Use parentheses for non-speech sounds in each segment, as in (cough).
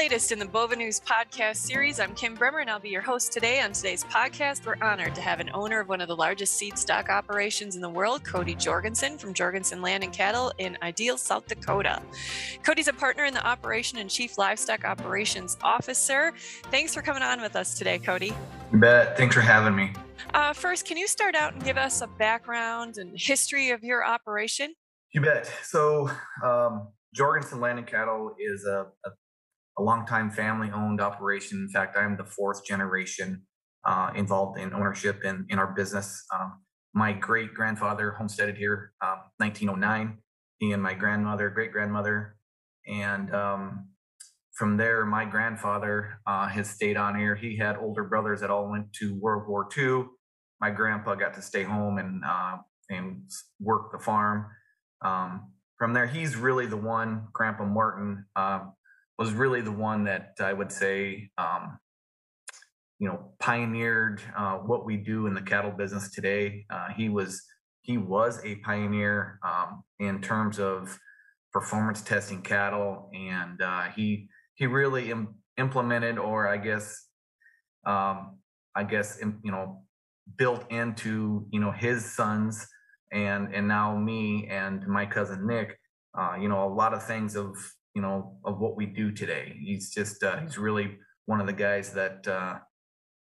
latest in the Bova News podcast series. I'm Kim Bremer, and I'll be your host today. On today's podcast, we're honored to have an owner of one of the largest seed stock operations in the world, Cody Jorgensen from Jorgensen Land and Cattle in Ideal, South Dakota. Cody's a partner in the operation and chief livestock operations officer. Thanks for coming on with us today, Cody. You bet. Thanks for having me. Uh, first, can you start out and give us a background and history of your operation? You bet. So, um, Jorgensen Land and Cattle is a, a a longtime family owned operation. In fact, I'm the fourth generation uh, involved in ownership in, in our business. Um, my great grandfather homesteaded here, uh, 1909. He and my grandmother, great grandmother, and um, from there, my grandfather uh, has stayed on here. He had older brothers that all went to World War II. My grandpa got to stay home and uh, and work the farm. Um, from there, he's really the one, Grandpa Martin, uh, was really the one that I would say, um, you know, pioneered uh, what we do in the cattle business today. Uh, he was he was a pioneer um, in terms of performance testing cattle, and uh, he he really Im- implemented, or I guess, um, I guess you know, built into you know his sons and and now me and my cousin Nick, uh, you know, a lot of things of you know, of what we do today. He's just uh, he's really one of the guys that uh,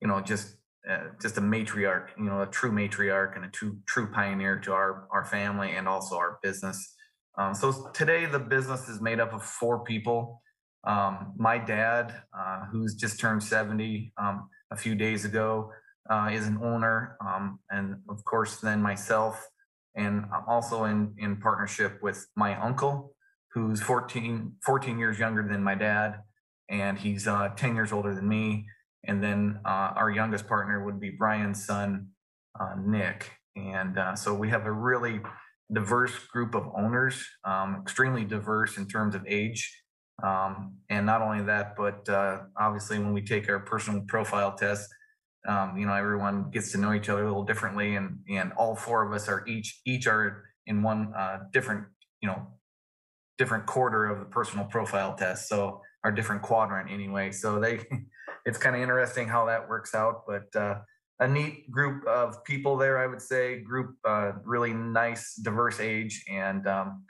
you know just uh, just a matriarch, you know, a true matriarch and a true true pioneer to our our family and also our business. Um, so today the business is made up of four people. Um, my dad, uh, who's just turned 70 um, a few days ago, uh, is an owner, um, and of course then myself, and I'm also in in partnership with my uncle, who's 14, 14 years younger than my dad, and he's uh, 10 years older than me. And then uh, our youngest partner would be Brian's son, uh, Nick. And uh, so we have a really diverse group of owners, um, extremely diverse in terms of age. Um, and not only that, but uh, obviously when we take our personal profile test, um, you know, everyone gets to know each other a little differently, and and all four of us are each each are in one uh, different, you know, different quarter of the personal profile test. So our different quadrant anyway. So they, (laughs) it's kind of interesting how that works out, but uh, a neat group of people there, I would say. Group, uh, really nice, diverse age, and um,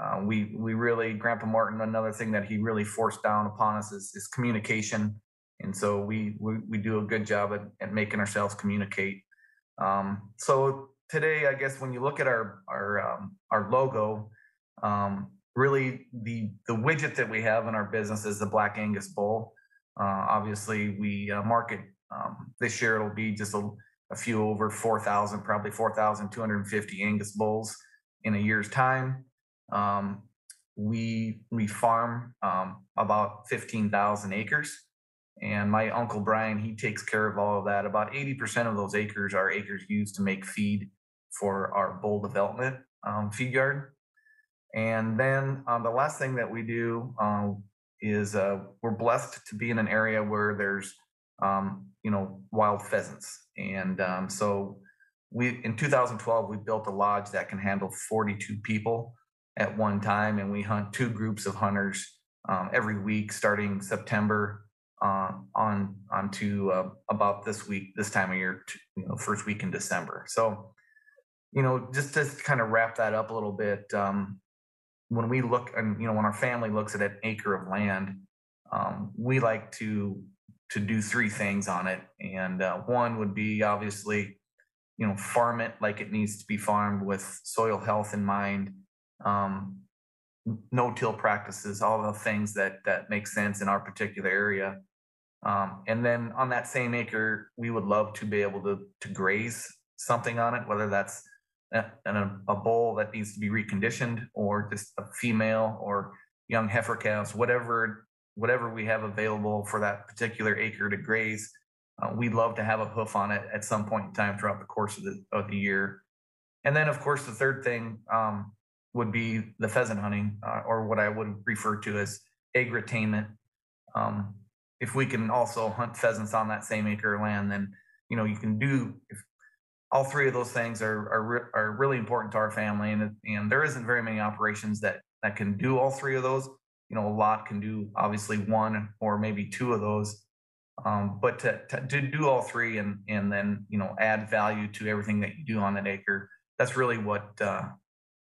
uh, we we really Grandpa Martin. Another thing that he really forced down upon us is, is communication, and so we, we we do a good job at, at making ourselves communicate. Um, so today, I guess when you look at our our um, our logo, um, really the the widget that we have in our business is the Black Angus Bull. Uh, obviously, we uh, market um, this year. It'll be just a, a few over four thousand, probably four thousand two hundred and fifty Angus bulls in a year's time. Um, we we farm um, about fifteen thousand acres, and my uncle Brian he takes care of all of that. About eighty percent of those acres are acres used to make feed for our bull development um, feed yard. And then um, the last thing that we do um, is uh, we're blessed to be in an area where there's um, you know wild pheasants, and um, so we in 2012 we built a lodge that can handle 42 people at one time, and we hunt two groups of hunters um, every week starting September uh, on on to uh, about this week this time of year, to, you know, first week in December. So you know just to kind of wrap that up a little bit. Um, when we look and you know when our family looks at an acre of land um, we like to to do three things on it. And uh, one would be obviously you know farm it like it needs to be farmed with soil health in mind um, no-till practices all the things that that make sense in our particular area. Um, and then on that same acre we would love to be able to to graze something on it whether that's and a, a bull that needs to be reconditioned or just a female or young heifer calves, whatever whatever we have available for that particular acre to graze. Uh, we'd love to have a hoof on it at some point in time throughout the course of the of the year. And then, of course, the third thing um, would be the pheasant hunting, uh, or what I would refer to as agritainment. Um, if we can also hunt pheasants on that same acre of land, then you know you can do. If all three of those things are are, are really important to our family, and and there isn't very many operations that that can do all three of those. you know, a lot can do obviously one or maybe two of those. Um, but to, to, to do all three and and then you know add value to everything that you do on that acre, that's really what uh,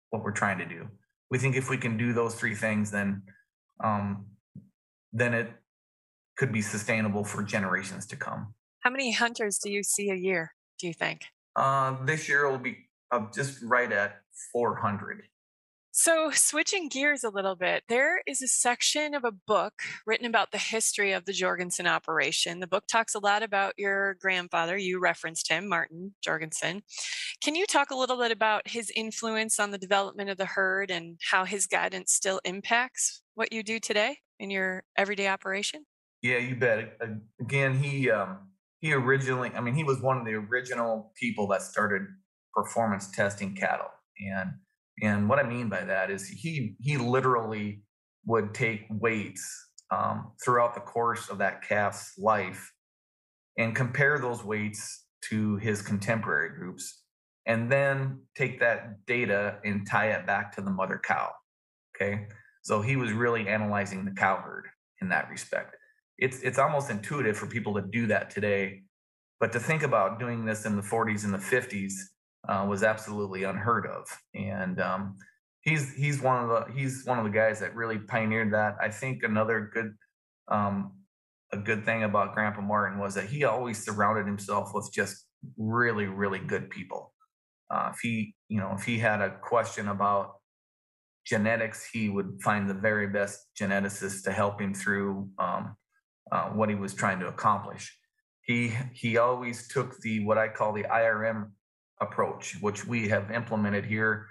what we're trying to do. We think if we can do those three things, then um, then it could be sustainable for generations to come. How many hunters do you see a year? Do you think? Uh, this year will be uh, just right at 400. So, switching gears a little bit, there is a section of a book written about the history of the Jorgensen operation. The book talks a lot about your grandfather. You referenced him, Martin Jorgensen. Can you talk a little bit about his influence on the development of the herd and how his guidance still impacts what you do today in your everyday operation? Yeah, you bet. Again, he um, he originally, I mean, he was one of the original people that started performance testing cattle, and and what I mean by that is he he literally would take weights um, throughout the course of that calf's life and compare those weights to his contemporary groups and then take that data and tie it back to the mother cow okay? So he was really analyzing the cow herd in that respect it's it's almost intuitive for people to do that today but to think about doing this in the 40s and the 50s uh, was absolutely unheard of. And um, he's he's one of the he's one of the guys that really pioneered that. I think another good um, a good thing about Grandpa Martin was that he always surrounded himself with just really really good people. Uh, if he you know if he had a question about genetics, he would find the very best geneticists to help him through um, uh, what he was trying to accomplish. He he always took the what I call the IRM approach, which we have implemented here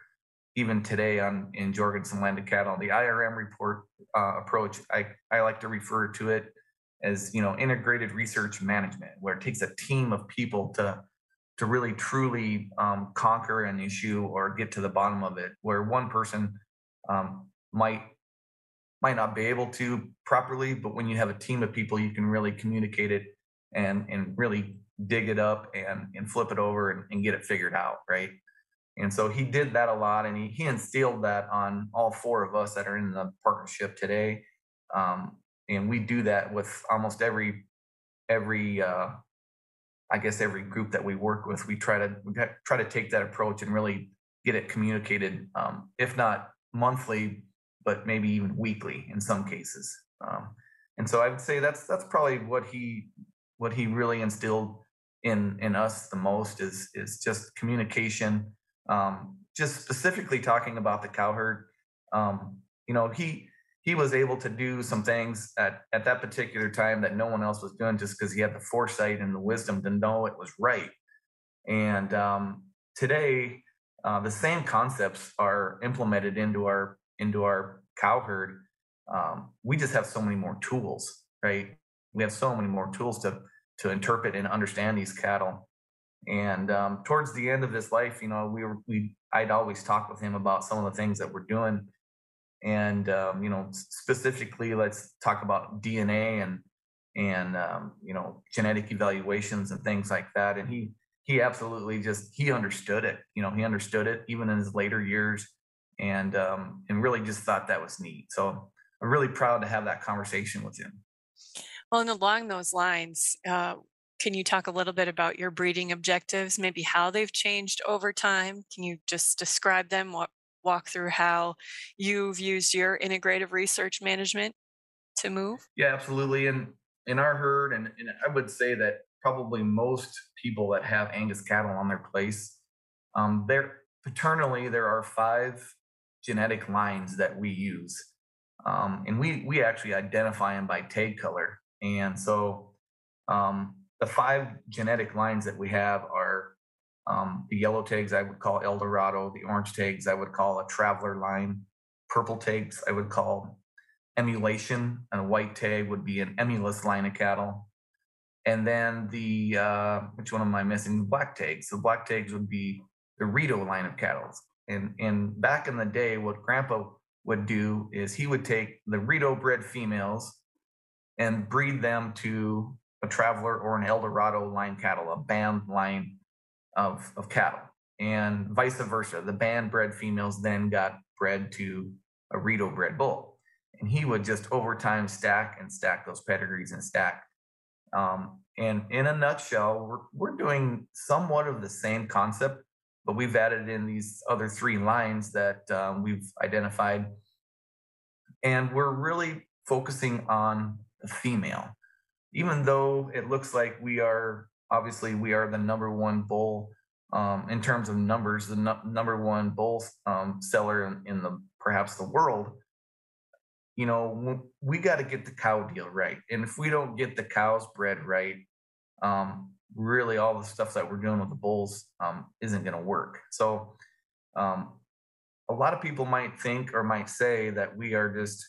even today on in Jorgensen Land and Cattle. The IRM report uh, approach, I, I like to refer to it as you know integrated research management, where it takes a team of people to to really truly um, conquer an issue or get to the bottom of it. Where one person um, might might not be able to properly, but when you have a team of people, you can really communicate it and and really dig it up and and flip it over and, and get it figured out right? And so he did that a lot and he, he instilled that on all four of us that are in the partnership today. Um, and we do that with almost every every uh, i guess every group that we work with. We try to we try to take that approach and really get it communicated um, if not monthly but maybe even weekly in some cases um, and so i would say that's that's probably what he what he really instilled in in us the most is is just communication. Um, just specifically talking about the cow herd. Um, you know, he he was able to do some things at at that particular time that no one else was doing, just because he had the foresight and the wisdom to know it was right. And um, today, uh, the same concepts are implemented into our into our cow herd. Um, we just have so many more tools, right? We have so many more tools to to interpret and understand these cattle. And um, towards the end of his life, you know, we were we I'd always talk with him about some of the things that we're doing, and um, you know, specifically, let's talk about DNA and and um, you know genetic evaluations and things like that. And he he absolutely just he understood it. You know, he understood it even in his later years, and um, and really just thought that was neat. So I'm really proud to have that conversation with him. Well, and along those lines, uh, can you talk a little bit about your breeding objectives, maybe how they've changed over time? Can you just describe them, walk, walk through how you've used your integrative research management to move? Yeah, absolutely. And in our herd, and, and I would say that probably most people that have Angus cattle on their place, um, there paternally there are five genetic lines that we use, um, and we we actually identify them by tag color. And so um, the five genetic lines that we have are um, the yellow tags I would call Eldorado, the orange tags I would call a traveler line, purple tags I would call emulation, and a white tag would be an emulous line of cattle. And then the, uh, which one am I missing? The black tags. The black tags would be the Rito line of cattle. And, and back in the day, what grandpa would do is he would take the Rito bred females and breed them to a traveler or an Eldorado line cattle, a band line of, of cattle, and vice versa. The band bred females then got bred to a Rito bred bull. and he would just over time stack and stack those pedigrees and stack. Um, and in a nutshell, we're, we're doing somewhat of the same concept, but we've added in these other three lines that um, we've identified. And we're really focusing on the female. Even though it looks like we are, obviously, we are the number one bull um, in terms of numbers, the no- number one bull um, seller in, in the perhaps the world you know, we got to get the cow deal right. And if we don't get the cows bred right, um, really all the stuff that we're doing with the bulls um, isn't going to work. So, um, a lot of people might think or might say that we are just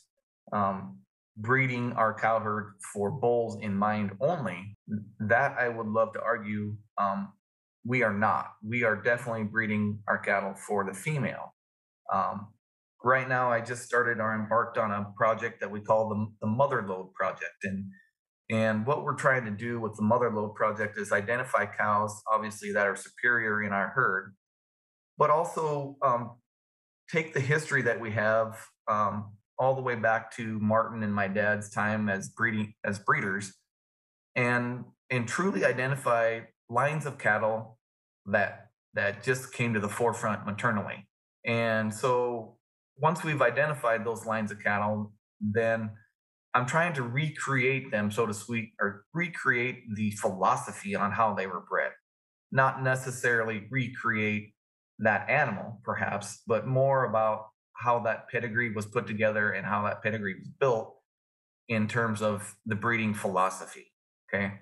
um, breeding our cow herd for bulls in mind only. That I would love to argue um, we are not. We are definitely breeding our cattle for the female. Um, right now I just started or embarked on a project that we call the, the Mother Load Project. And and what we're trying to do with the Mother Load Project is identify cows, obviously, that are superior in our herd, but also um, take the history that we have um, all the way back to Martin and my dad's time as breeding as breeders, and and truly identify lines of cattle that that just came to the forefront maternally. And so once we've identified those lines of cattle, then I'm trying to recreate them, so to speak, or recreate the philosophy on how they were bred. Not necessarily recreate that animal, perhaps, but more about how that pedigree was put together and how that pedigree was built in terms of the breeding philosophy. Okay.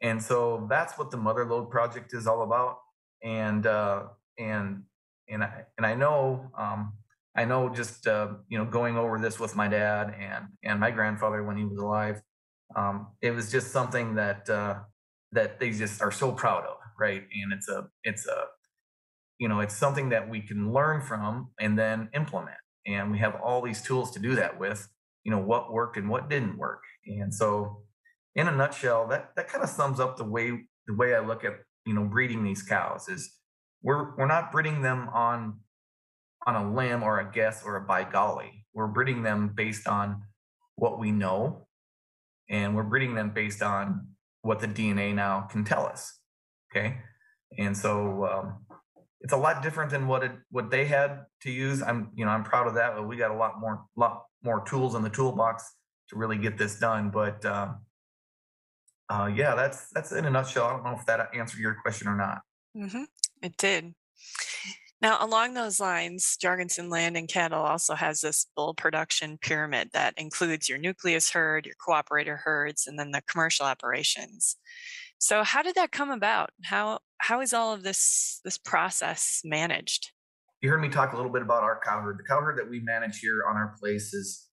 And so that's what the Mother Load Project is all about. And, uh, and, and I, and I know, um, I know just uh, you know going over this with my dad and and my grandfather when he was alive, um, it was just something that uh, that they just are so proud of, right? And it's a it's a you know it's something that we can learn from and then implement, and we have all these tools to do that with. You know what worked and what didn't work, and so in a nutshell, that that kind of sums up the way the way I look at you know breeding these cows is we're we're not breeding them on on a limb or a guess or a by golly. We're breeding them based on what we know, and we're breeding them based on what the DNA now can tell us. Okay, and so um, it's a lot different than what it what they had to use. I'm you know I'm proud of that, but we got a lot more lot more tools in the toolbox to really get this done. But uh, uh, yeah, that's that's in a nutshell. I don't know if that answered your question or not. Mm-hmm. It did. Now, along those lines, Jorgensen Land and Cattle also has this bull production pyramid that includes your nucleus herd, your cooperator herds, and then the commercial operations. So, how did that come about? How how is all of this this process managed? You heard me talk a little bit about our cow herd. The cow herd that we manage here on our place is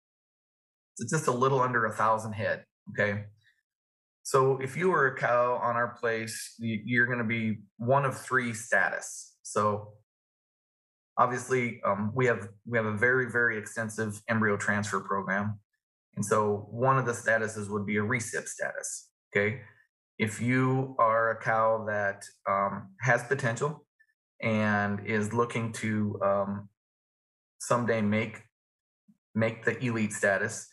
it's just a little under a thousand head. Okay, so if you were a cow on our place, you're going to be one of three status. So obviously um, we have we have a very very extensive embryo transfer program. And so one of the statuses would be a recip status okay? If you are a cow that um, has potential and is looking to um, someday make make the elite status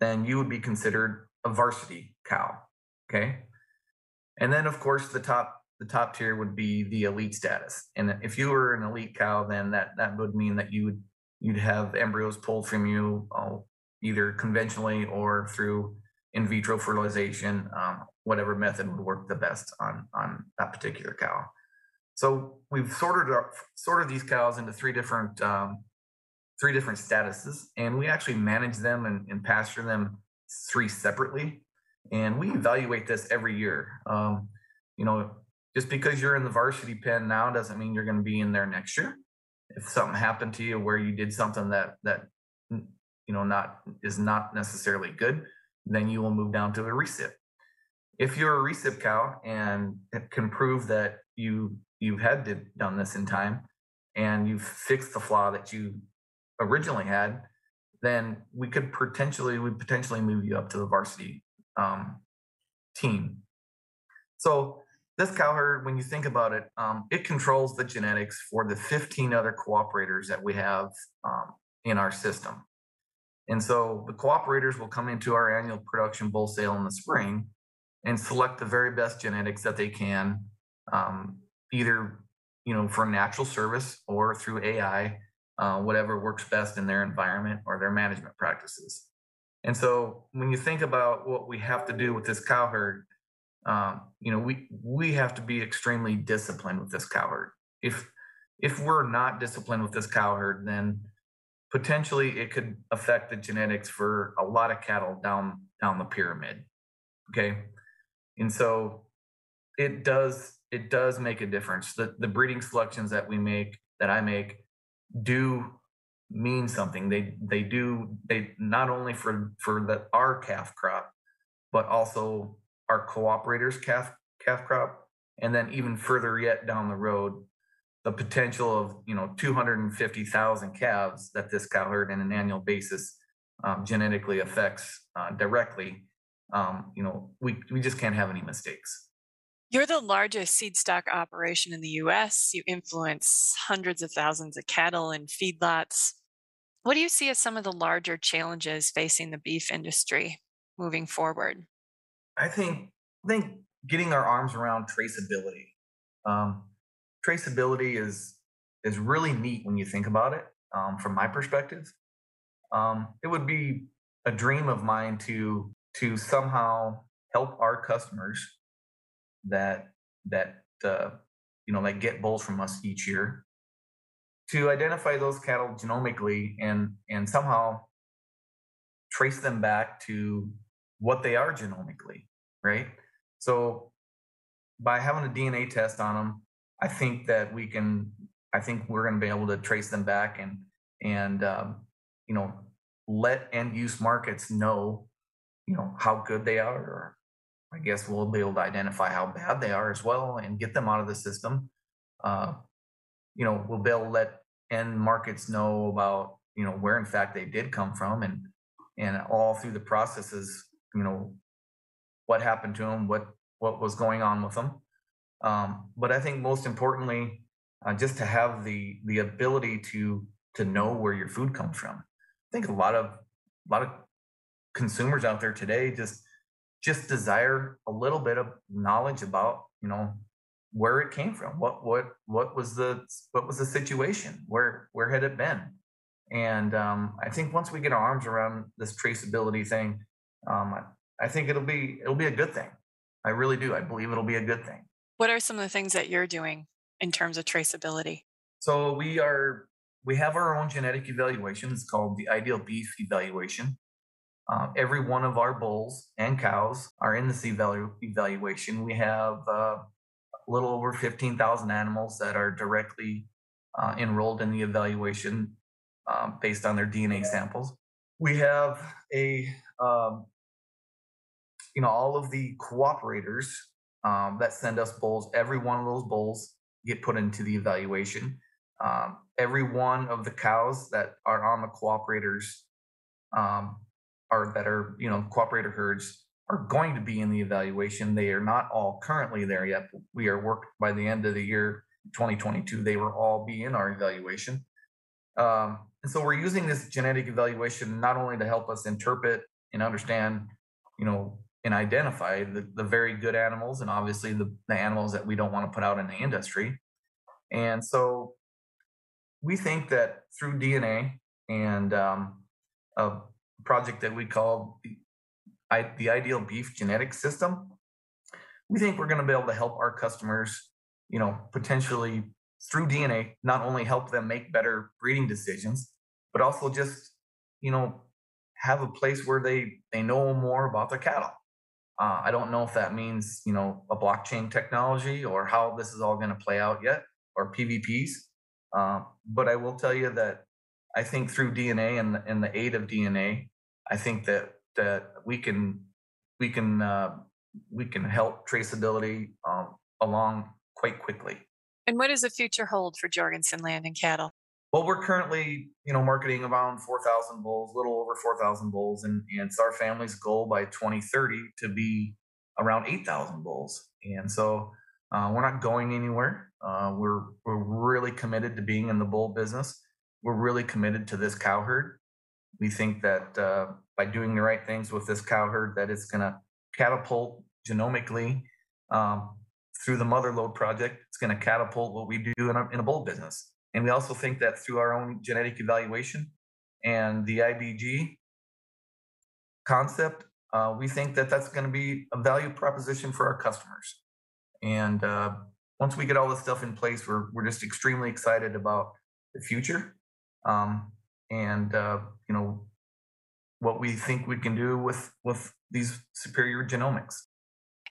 then you would be considered a varsity cow okay? And then of course the top the top tier would be the elite status. And if you were an elite cow, then that that would mean that you would you'd have embryos pulled from you uh, either conventionally or through in vitro fertilization, um, whatever method would work the best on on that particular cow. So we've sorted our, sorted these cows into three different um, three different statuses, and we actually manage them and, and pasture them three separately. And we evaluate this every year. Um, you know, just because you're in the varsity pen now doesn't mean you're going to be in there next year. If something happened to you where you did something that that you know not is not necessarily good, then you will move down to a recip. If you're a recip cow and can prove that you you had did, done this in time and you've fixed the flaw that you originally had, then we could potentially we potentially move you up to the varsity um, team. So this cow herd, when you think about it, um, it controls the genetics for the 15 other cooperators that we have um, in our system. And so the cooperators will come into our annual production bull sale in the spring and select the very best genetics that they can, um, either you know for natural service or through AI, uh, whatever works best in their environment or their management practices. And so when you think about what we have to do with this cow herd, um, you know we we have to be extremely disciplined with this cow herd. If if we're not disciplined with this cow herd, then potentially it could affect the genetics for a lot of cattle down down the pyramid. Okay, and so it does it does make a difference. The the breeding selections that we make that I make do mean something. They they do they not only for for the our calf crop, but also our cooperators calf calf crop, and then even further yet down the road, the potential of you know 250,000 calves that this cow herd in an annual basis um, genetically affects uh, directly. Um, you know, we we just can't have any mistakes. You're the largest seed stock operation in the U.S. You influence hundreds of thousands of cattle and feedlots. What do you see as some of the larger challenges facing the beef industry moving forward? I think I think getting our arms around traceability. Um, traceability is is really neat when you think about it. Um, from my perspective, um, it would be a dream of mine to to somehow help our customers that that uh, you know that get bulls from us each year to identify those cattle genomically and and somehow trace them back to what they are genomically right so by having a dna test on them I think that we can. I think we're going to be able to trace them back and and um, you know let end use markets know you know how good they are, or I guess we'll be able to identify how bad they are as well and get them out of the system. Uh, you know, we'll be able to let end markets know about you know where in fact they did come from and and all through the processes you know what happened to them what what was going on with them um, but I think most importantly, uh, just to have the the ability to to know where your food comes from. I think a lot of a lot of consumers out there today just just desire a little bit of knowledge about you know where it came from. What what what was the what was the situation? Where where had it been? And um, i think once we get our arms around this traceability thing um, I, think it'll be it'll be a good thing i really do i believe it'll be a good thing what are some of the things that you're doing in terms of traceability? So we are we have our own genetic evaluation. It's called the Ideal Beef Evaluation. Uh, every one of our bulls and cows are in this evalu- evaluation. We have uh, a little over 15,000 animals that are directly uh, enrolled in the evaluation um, based on their DNA samples. We have a, um, you know, all of the cooperators um, that send us bulls. Every one of those bulls get put into the evaluation. Um, every one of the cows that are on the cooperators um, are that are you know cooperator herds are going to be in the evaluation. They are not all currently there yet. We are worked by the end of the year 2022. They will all be in our evaluation. Um, and so we're using this genetic evaluation not only to help us interpret and understand, you know, and identify the, the very good animals and obviously the, the animals that we don't want to put out in the industry. And so we think that through DNA and um, a project that we call the, I, the Ideal Beef Genetic System, we think we're going to be able to help our customers, you know, potentially through DNA, not only help them make better breeding decisions, but also just, you know, have a place where they they know more about their cattle uh, I don't know if that means you know a blockchain technology or how this is all going to play out yet, or PVPs. Uh, but I will tell you that I think through DNA and and the aid of DNA, I think that that we can we can uh, we can help traceability um, along quite quickly. And what does the future hold for Jorgensen Land and Cattle? Well, we're currently, you know, marketing around 4,000 bulls, a little over 4,000 bulls, and, and it's our family's goal by 2030 to be around 8,000 bulls. And so uh, we're not going anywhere. Uh, we're we're really committed to being in the bull business. We're really committed to this cow herd, we think that uh, by doing the right things with this cow herd, that it's going to catapult genomically um, through the mother lode project. It's going to catapult what we do in a, in a bull business. And we also think that through our own genetic evaluation and the IBG concept, uh, we think that that's going to be a value proposition for our customers. And uh, once we get all this stuff in place, we're we're just extremely excited about the future, um, and uh, you know what we think we can do with with these superior genomics.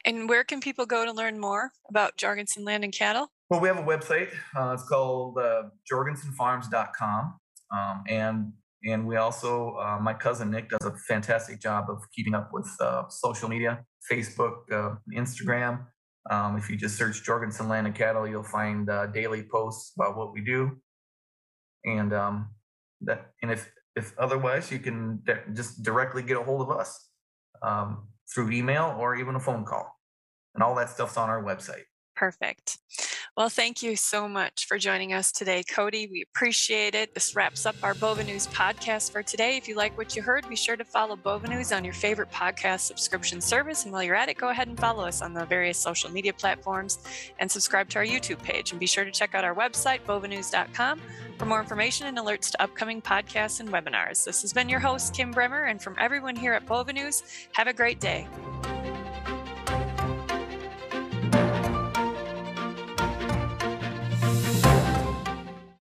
And where can people go to learn more about Jorgensen Land and Cattle? Well, we have a website. Uh, it's called uh, jorgensenfarms.com. Um, and and we also, uh, my cousin Nick does a fantastic job of keeping up with uh, social media, Facebook, uh, Instagram. Um, if you just search Jorgensen Land and Cattle, you'll find uh, daily posts about what we do. And um, that, and if if otherwise, you can just directly get a hold of us um, through email or even a phone call. And all that stuff's on our website. Perfect. Well, thank you so much for joining us today, Cody. We appreciate it. This wraps up our Bova News podcast for today. If you like what you heard, be sure to follow Bova News on your favorite podcast subscription service. And while you're at it, go ahead and follow us on the various social media platforms and subscribe to our YouTube page. And be sure to check out our website, bovanews.com, for more information and alerts to upcoming podcasts and webinars. This has been your host, Kim Bremer, and from everyone here at Bova News, have a great day.